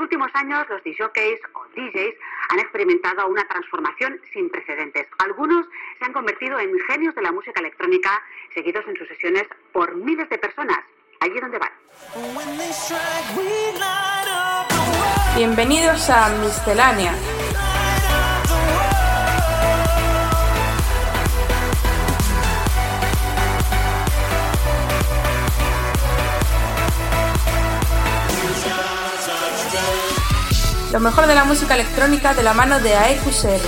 últimos años, los DJs o DJs han experimentado una transformación sin precedentes. Algunos se han convertido en genios de la música electrónica, seguidos en sus sesiones por miles de personas. Allí donde van. Bienvenidos a Miscelánea. Lo mejor de la música electrónica de la mano de AEQCR.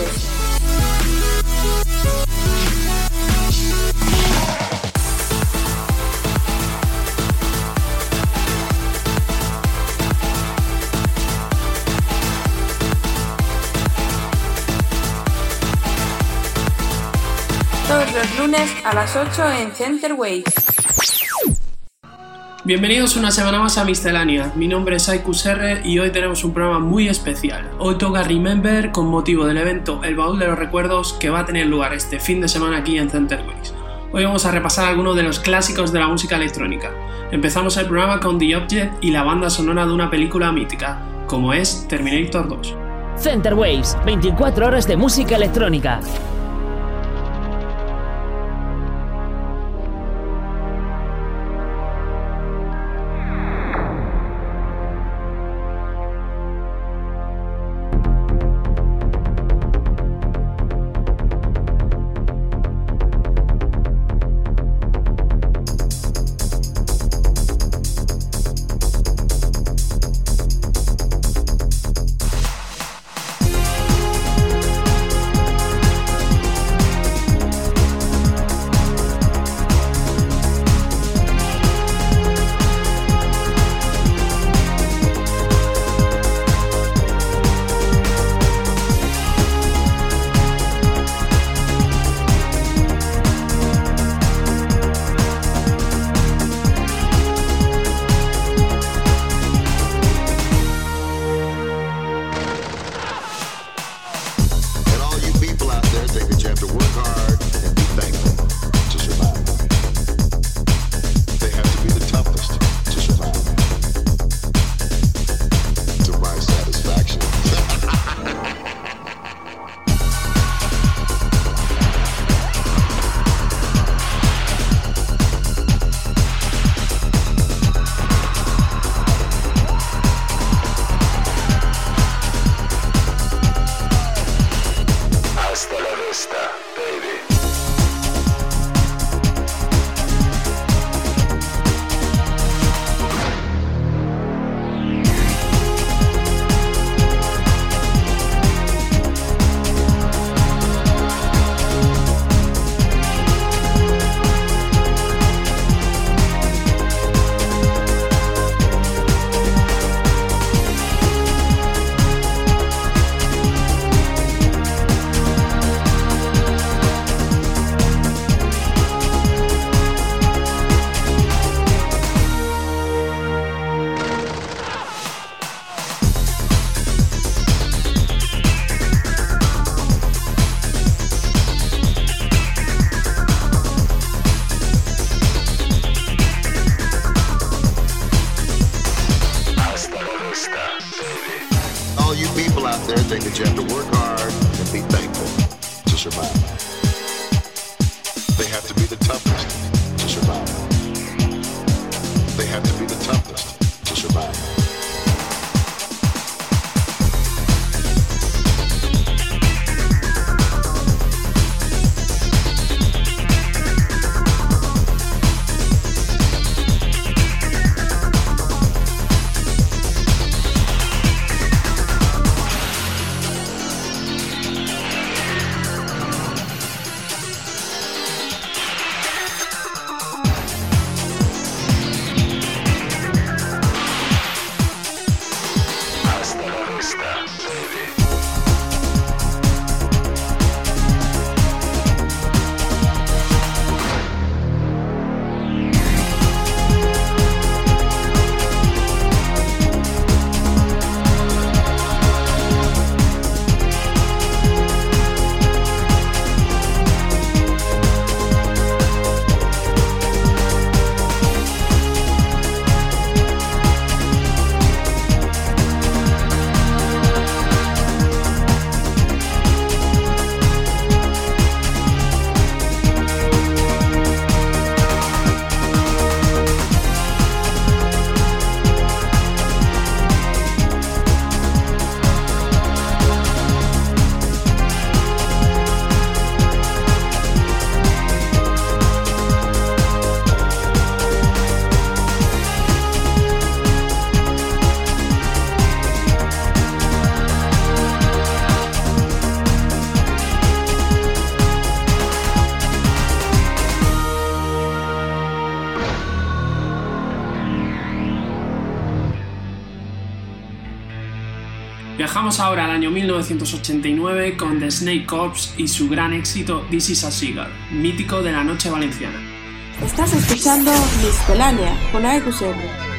Todos los lunes a las 8 en Center Waves. Bienvenidos una semana más a Miscelánea. Mi nombre es Aikus R y hoy tenemos un programa muy especial. Hoy toca Remember con motivo del evento El Baúl de los Recuerdos que va a tener lugar este fin de semana aquí en Centerways. Hoy vamos a repasar algunos de los clásicos de la música electrónica. Empezamos el programa con The Object y la banda sonora de una película mítica, como es Terminator 2. Centerways, 24 horas de música electrónica. Viajamos ahora al año 1989 con The Snake Corps y su gran éxito This is a Cigar, mítico de la noche valenciana. Estás escuchando Miscelánea con AEQSR.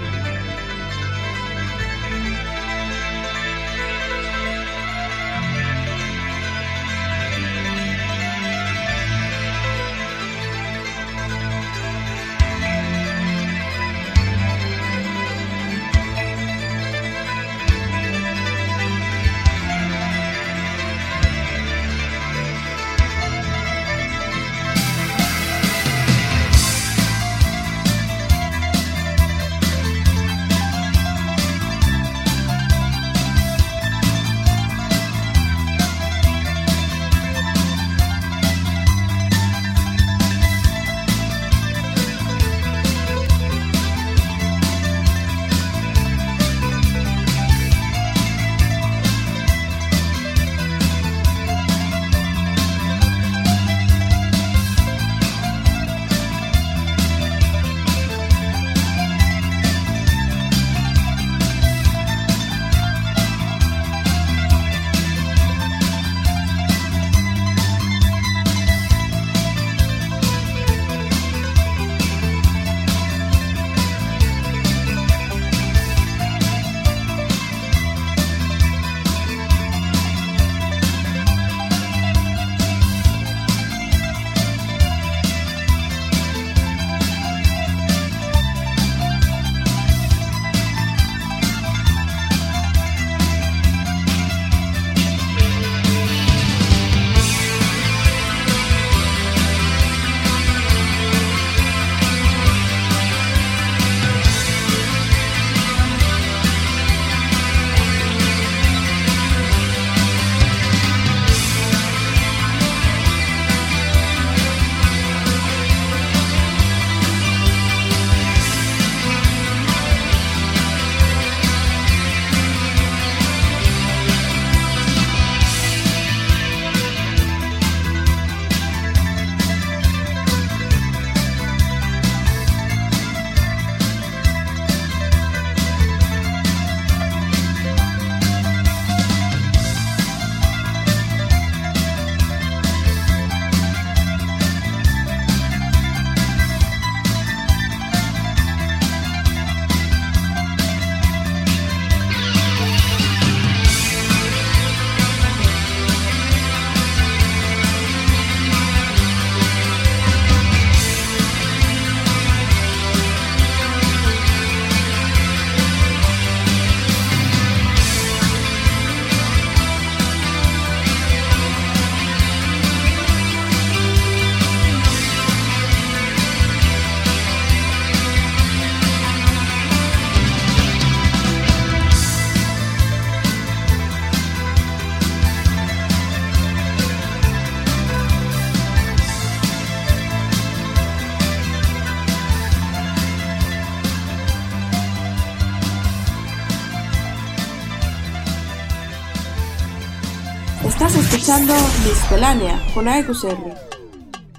Escuchando Miscelánea con AEQSR.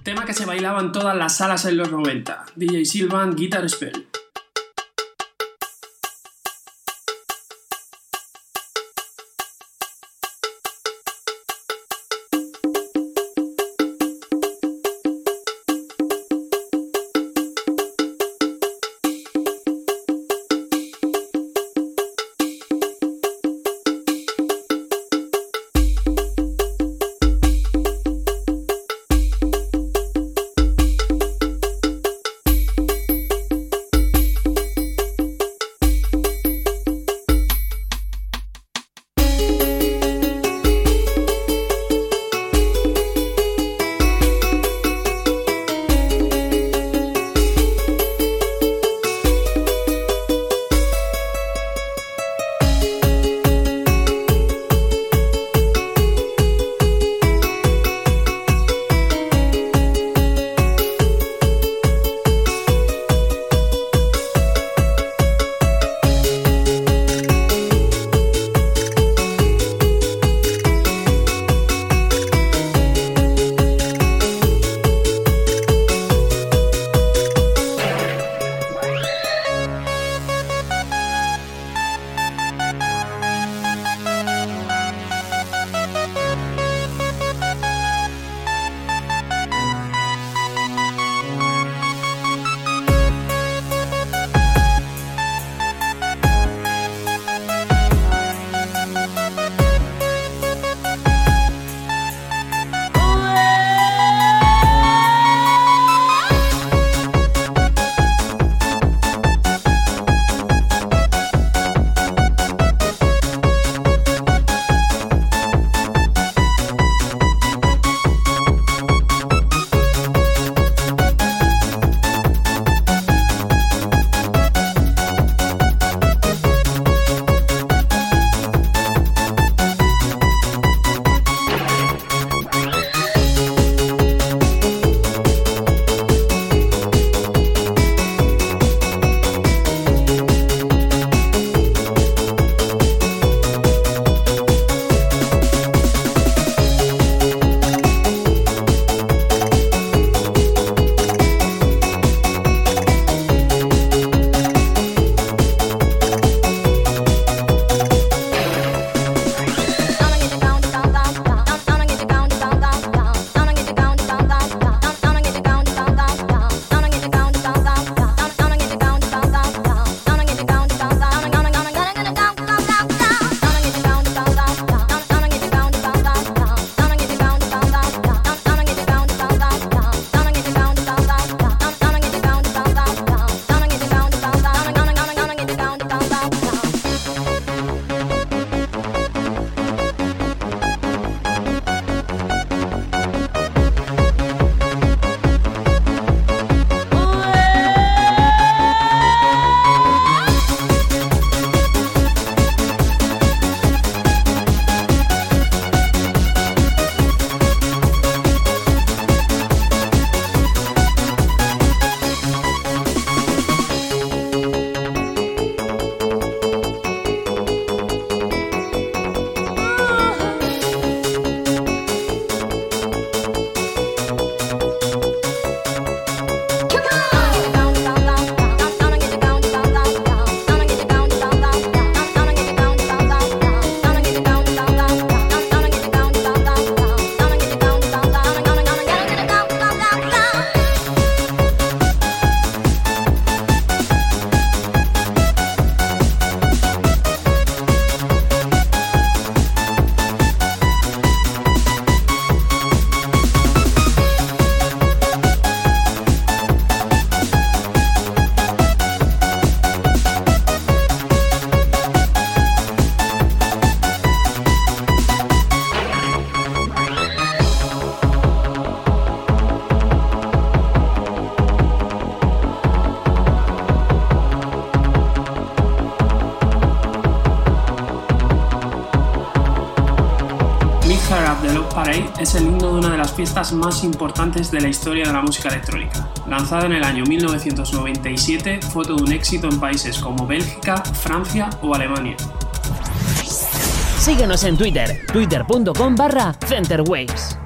Tema que se bailaba en todas las salas en los 90. DJ Silvan Guitar Spell. Fiestas más importantes de la historia de la música electrónica. Lanzada en el año 1997, fue todo un éxito en países como Bélgica, Francia o Alemania. Síguenos en Twitter, twitter.com barra Centerwaves.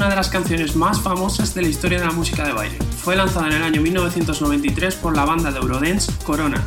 Una de las canciones más famosas de la historia de la música de baile. Fue lanzada en el año 1993 por la banda de Eurodance Corona.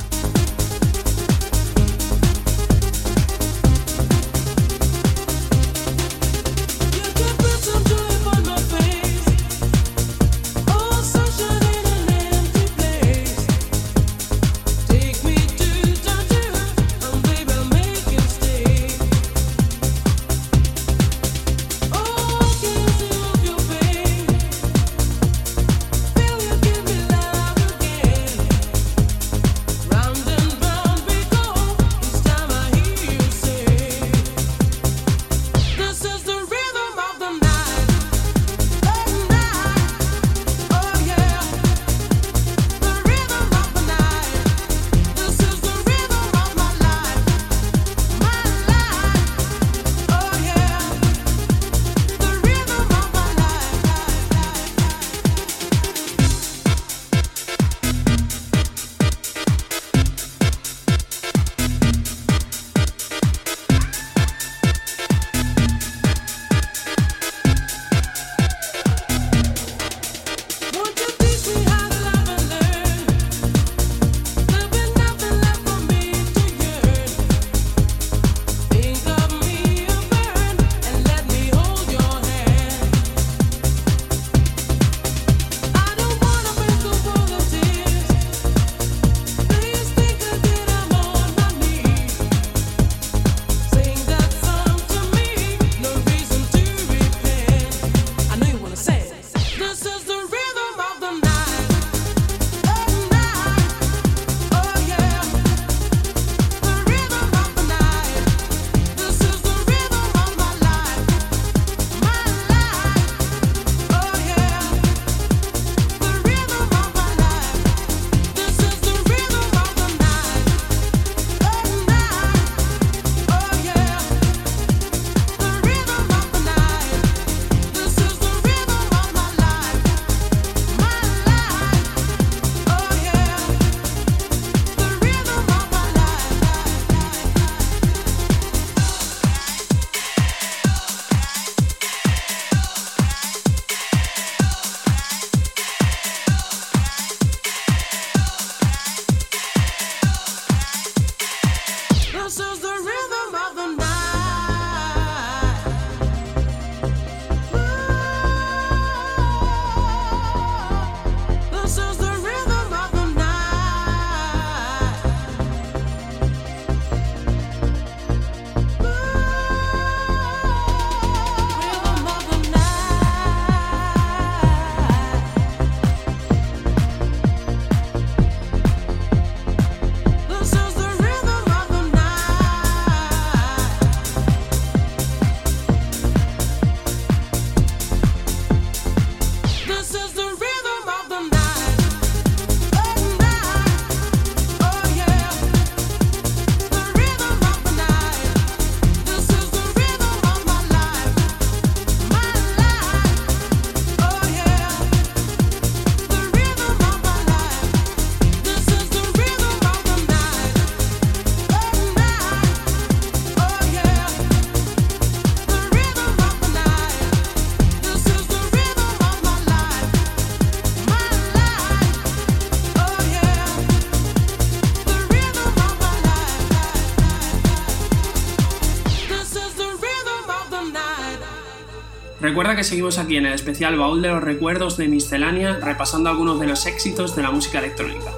Recuerda que seguimos aquí en el especial Baúl de los Recuerdos de Miscelánea, repasando algunos de los éxitos de la música electrónica.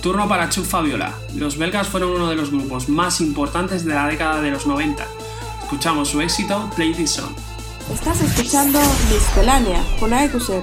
Turno para Chuck Fabiola. Los belgas fueron uno de los grupos más importantes de la década de los 90. Escuchamos su éxito, Play This Song. Estás escuchando Miscelánea con AEQSR.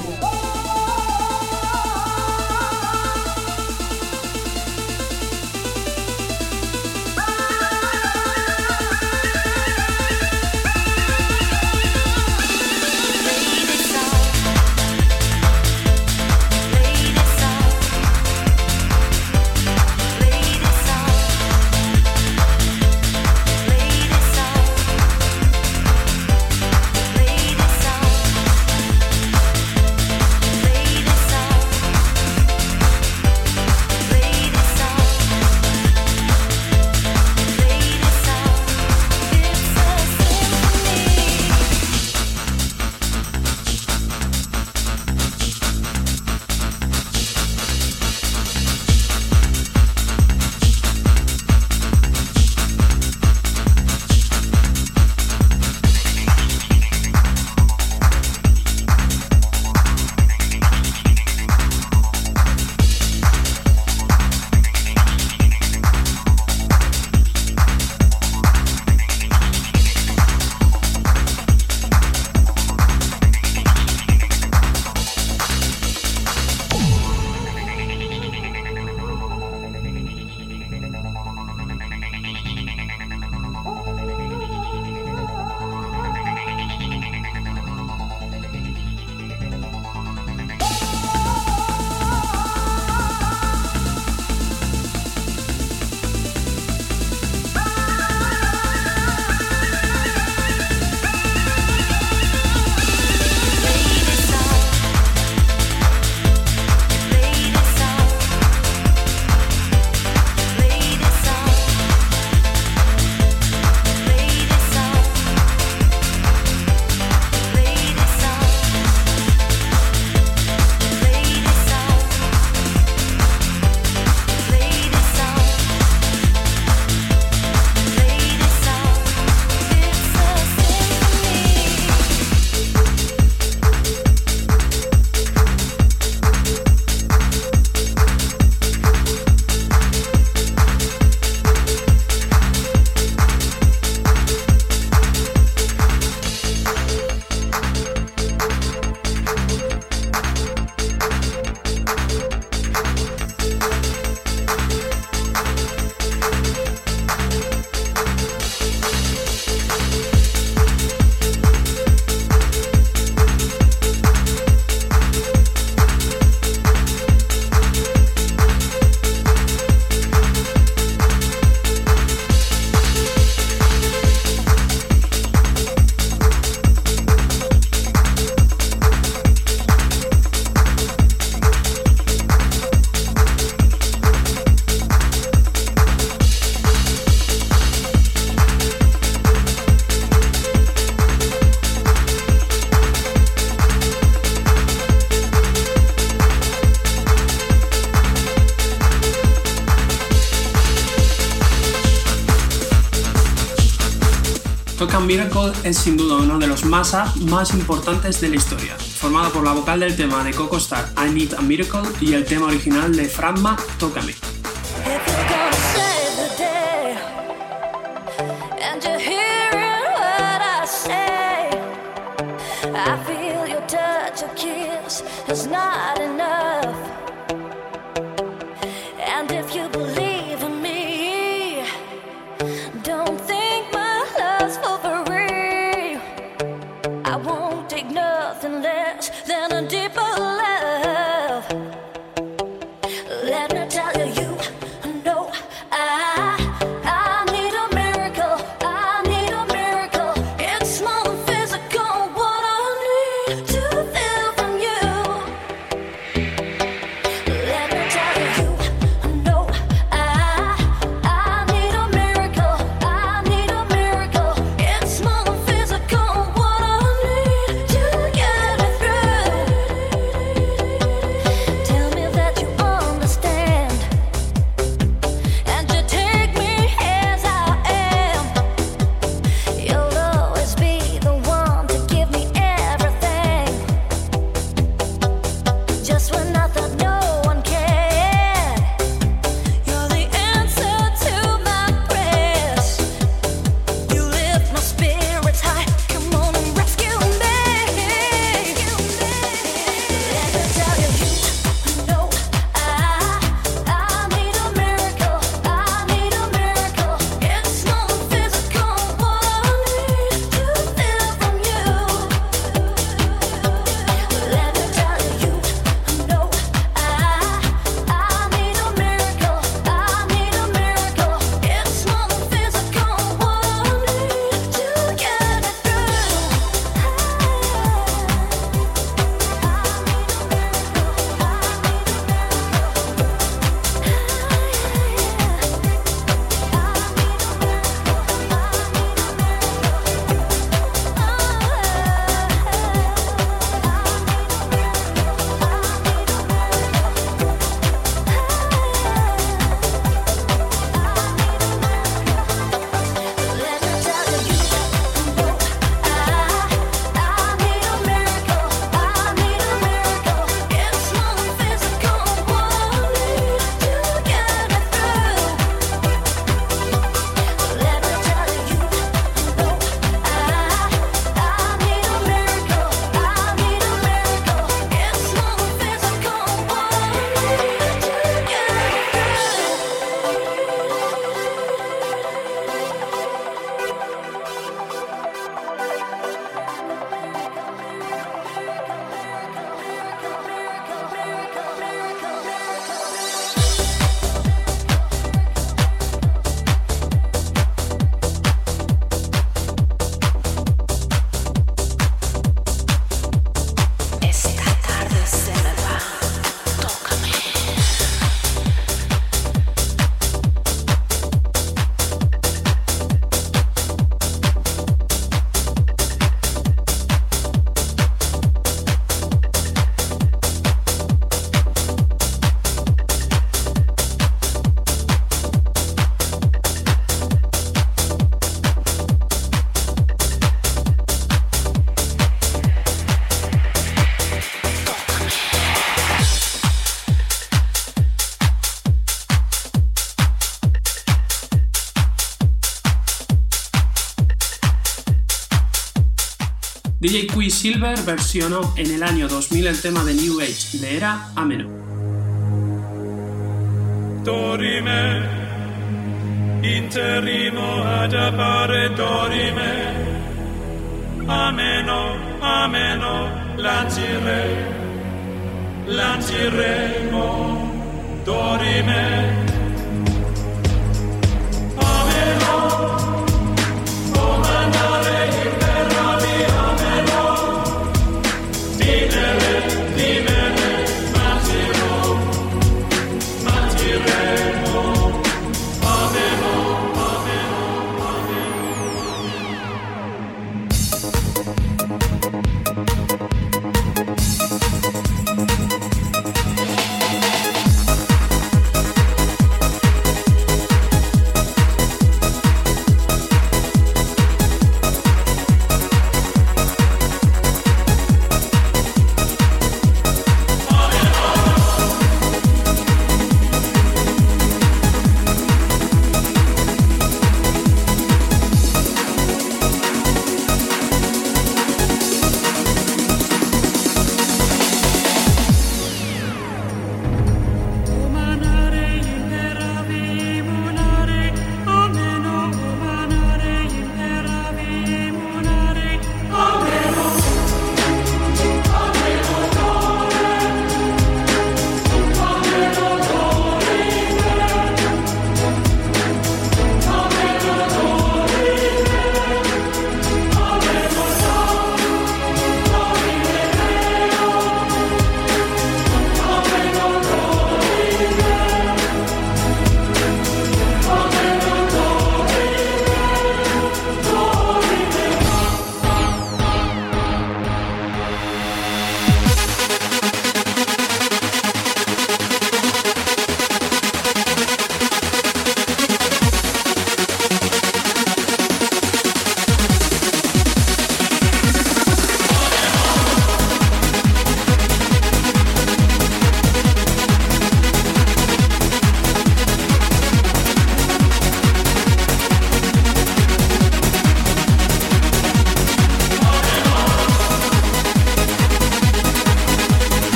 Miracle es sin duda uno de los más más importantes de la historia, formado por la vocal del tema de Coco Star I Need a Miracle y el tema original de Franma Tócame. Silver versionó en el año 2000 el tema de New Age de Era Ameno. Dorime, interrimo ad appare dorime, ameno, ameno, lancire, lanciremo, dorime.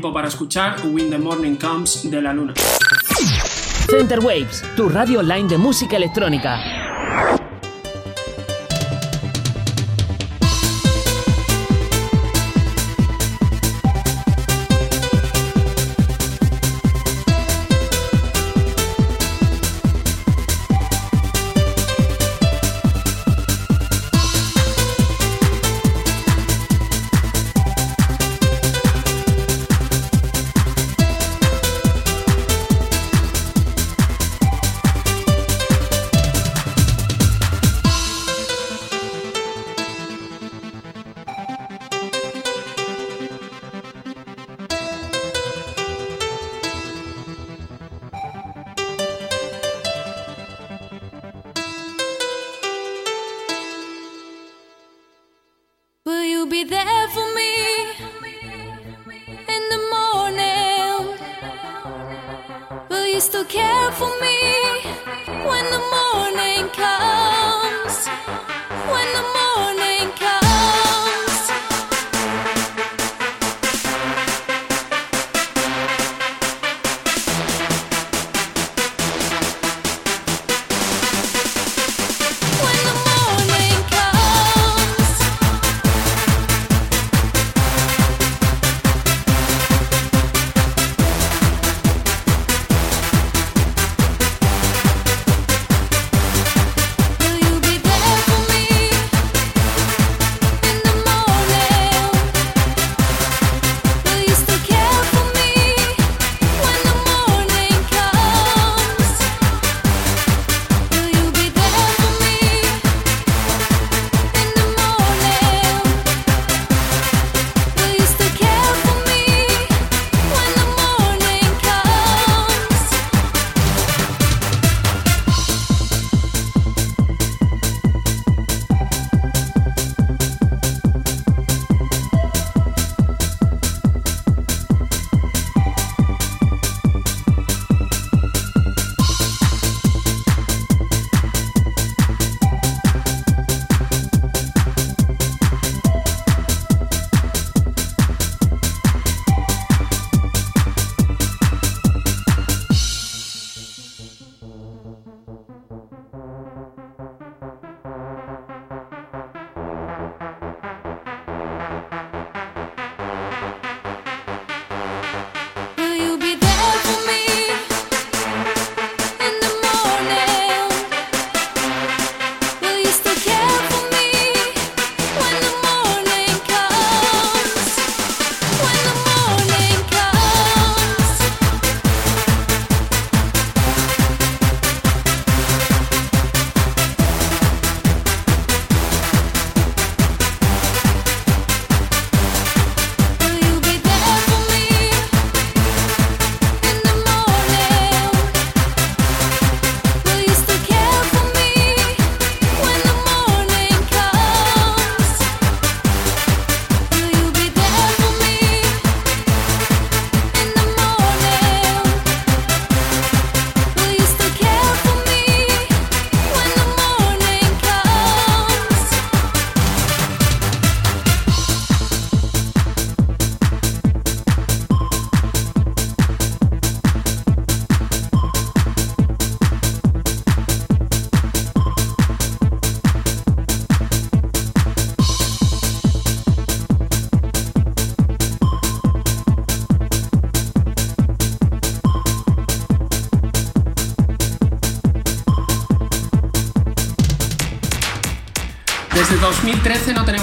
Tiempo para escuchar When the Morning Comes de la Luna. Center Waves, tu radio online de música electrónica.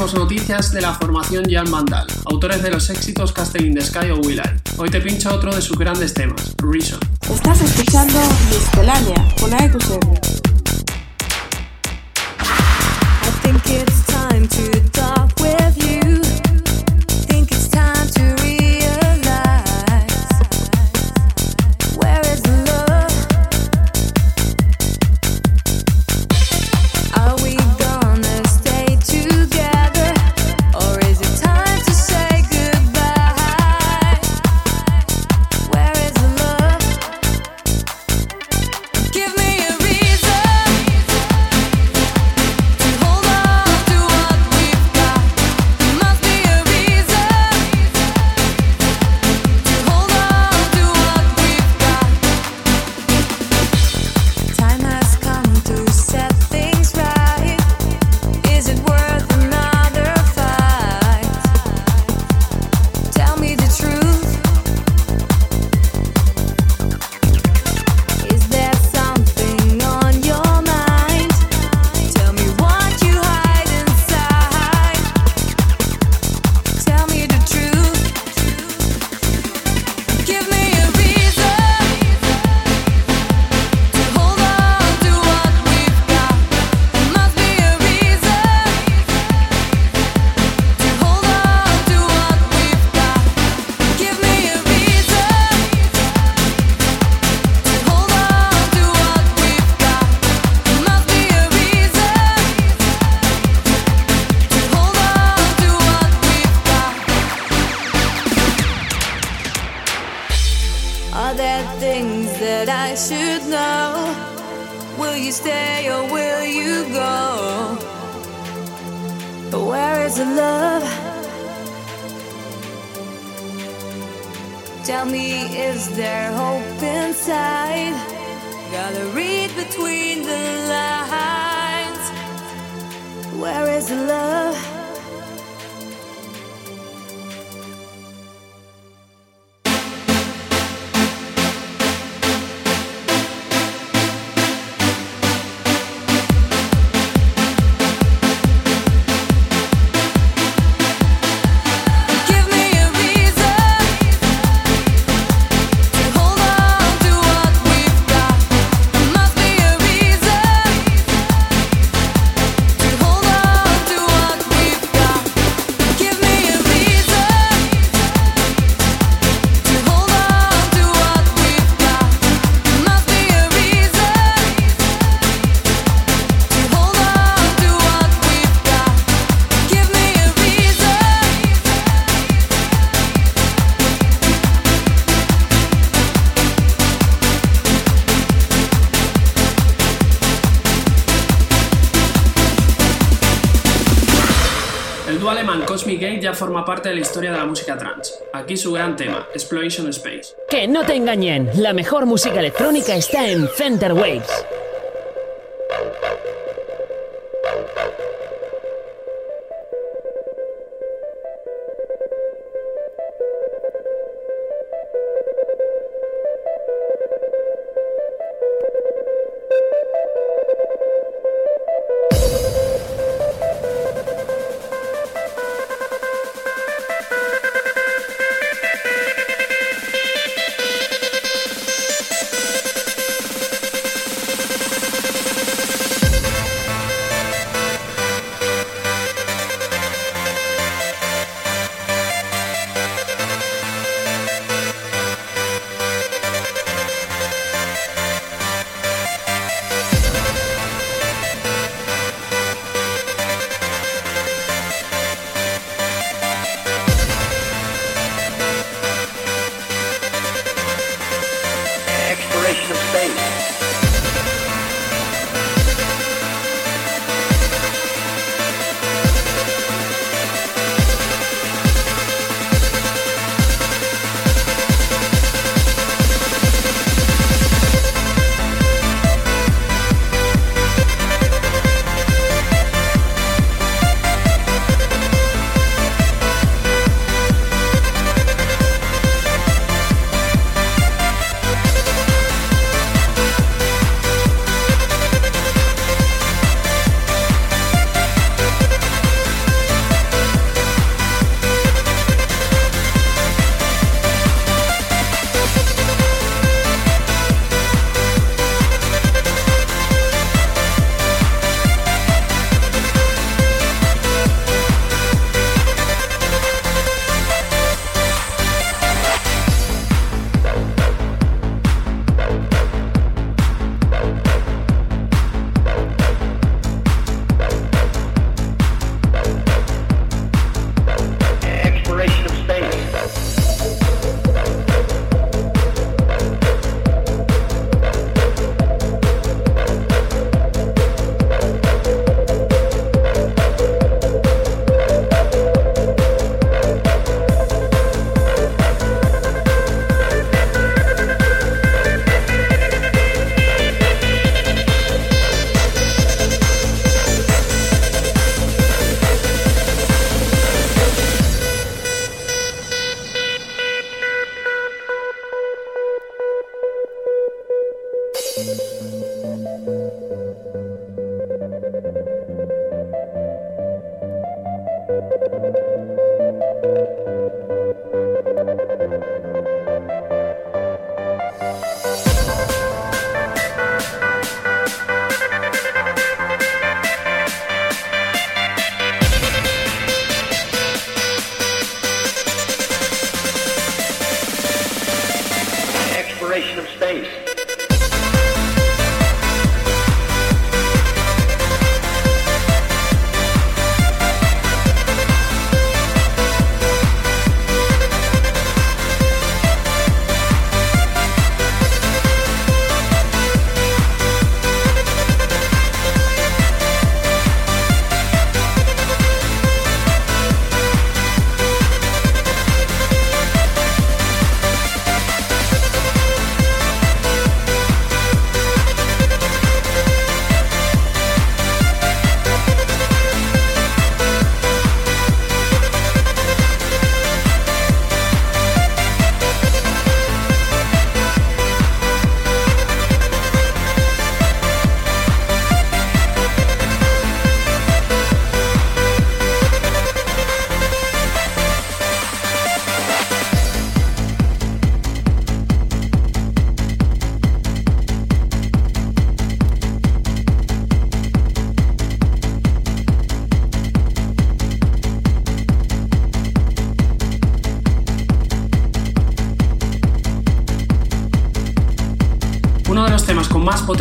2013 no tenemos noticias de la formación Jan Mandal, autores de los éxitos Castle in the Sky o Will I. Hoy te pincho otro de sus grandes temas, Reason. Estás escuchando Miscelánea con AEQCR. forma parte de la historia de la música trance. Aquí su gran tema, Exploration Space. Que no te engañen, la mejor música electrónica está en Fender Waves.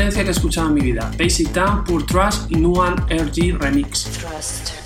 Potencia que he escuchado en mi vida. Basic Down, Pure Trust y Nuan RG Remix.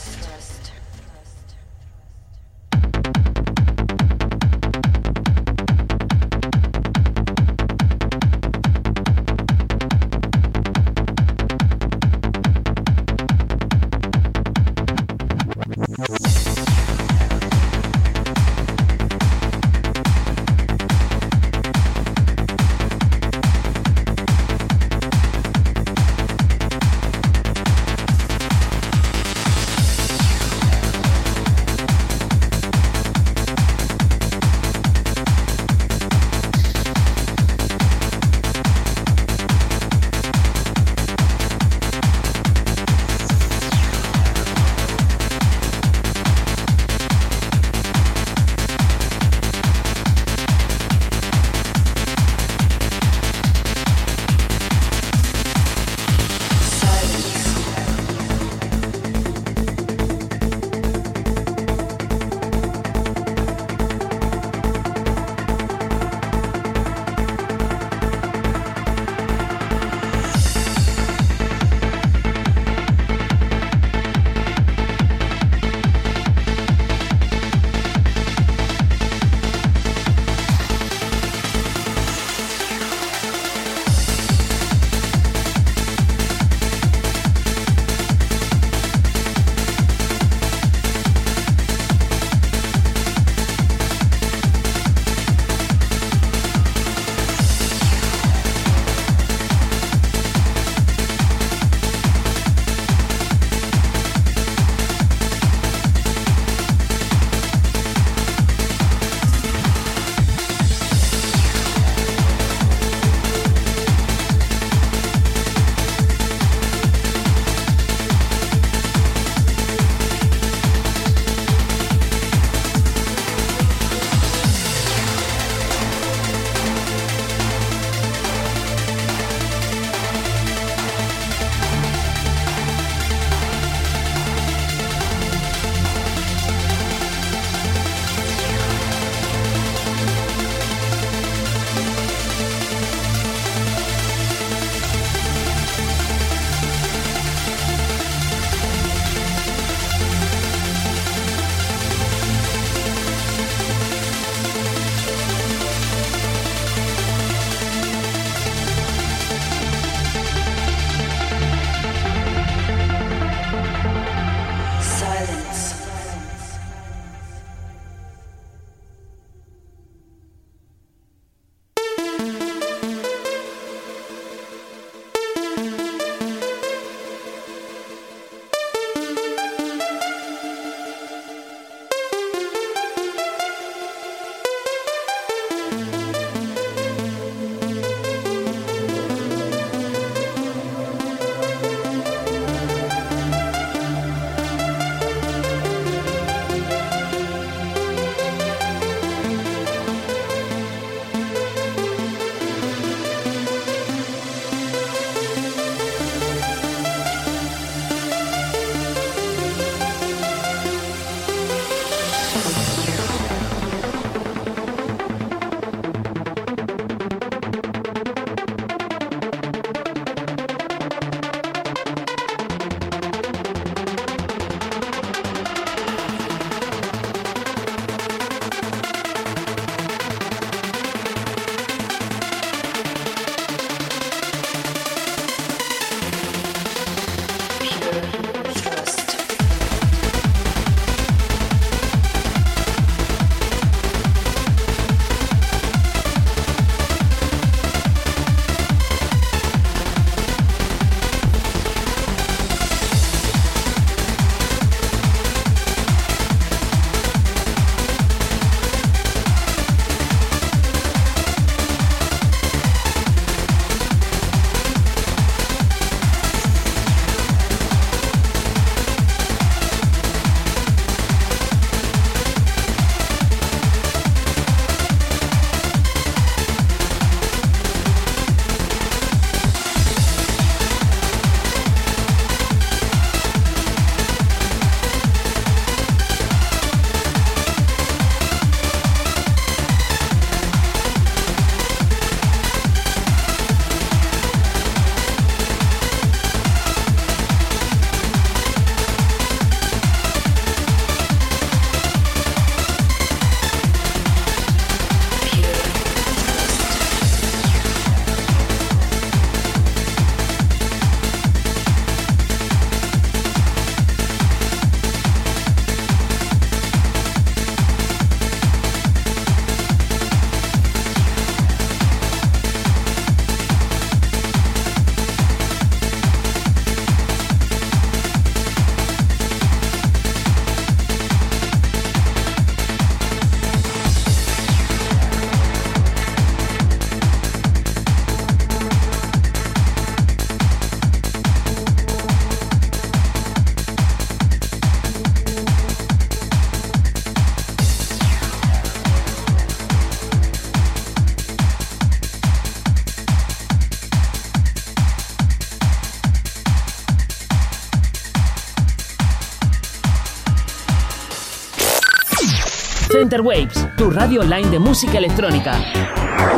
Waves, tu radio online de música electrónica.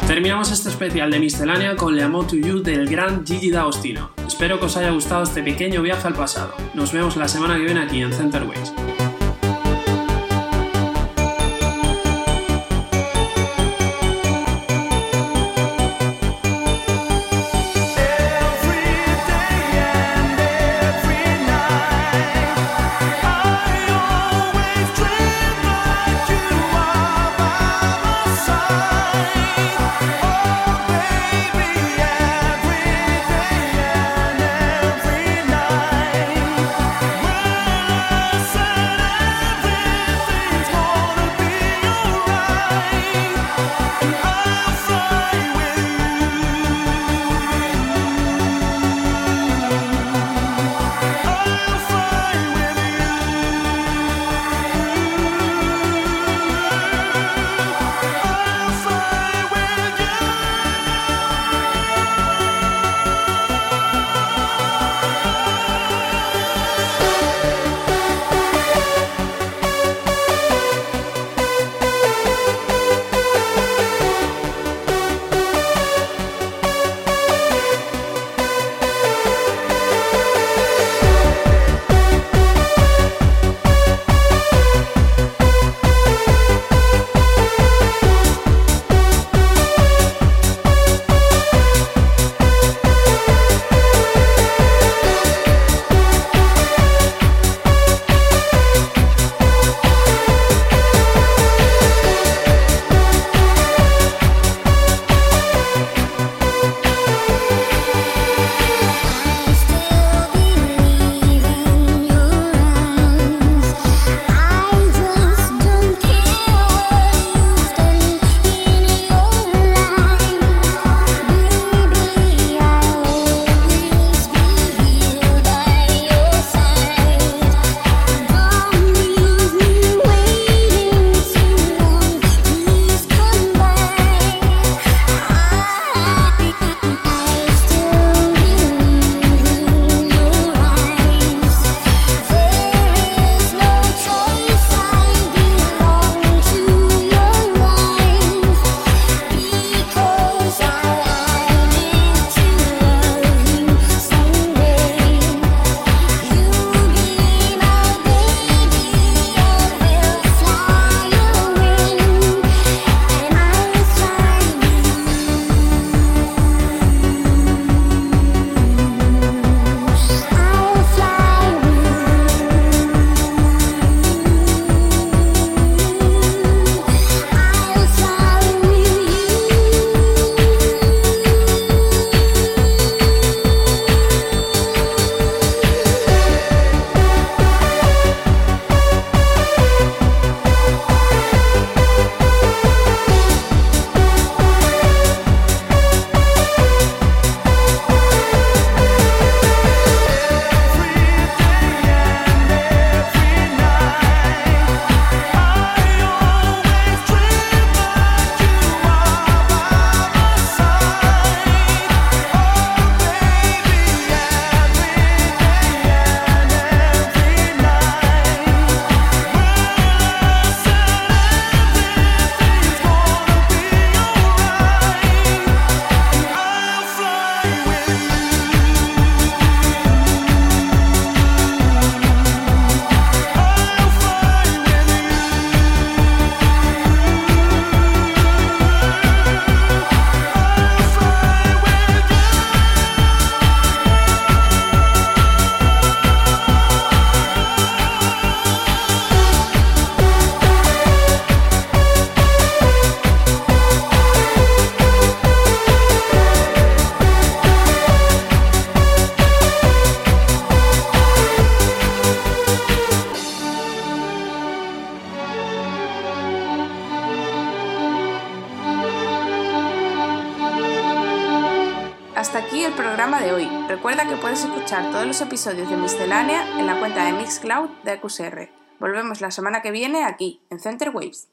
Terminamos este especial de Miscelánea con Le Amo to You del gran Gigi D'Agostino. Espero que os haya gustado este pequeño viaje al pasado. Nos vemos la semana que viene aquí en Center todos los episodios de Miscelánea en la cuenta de Mixcloud de QSR. Volvemos la semana que viene aquí, en Center Waves.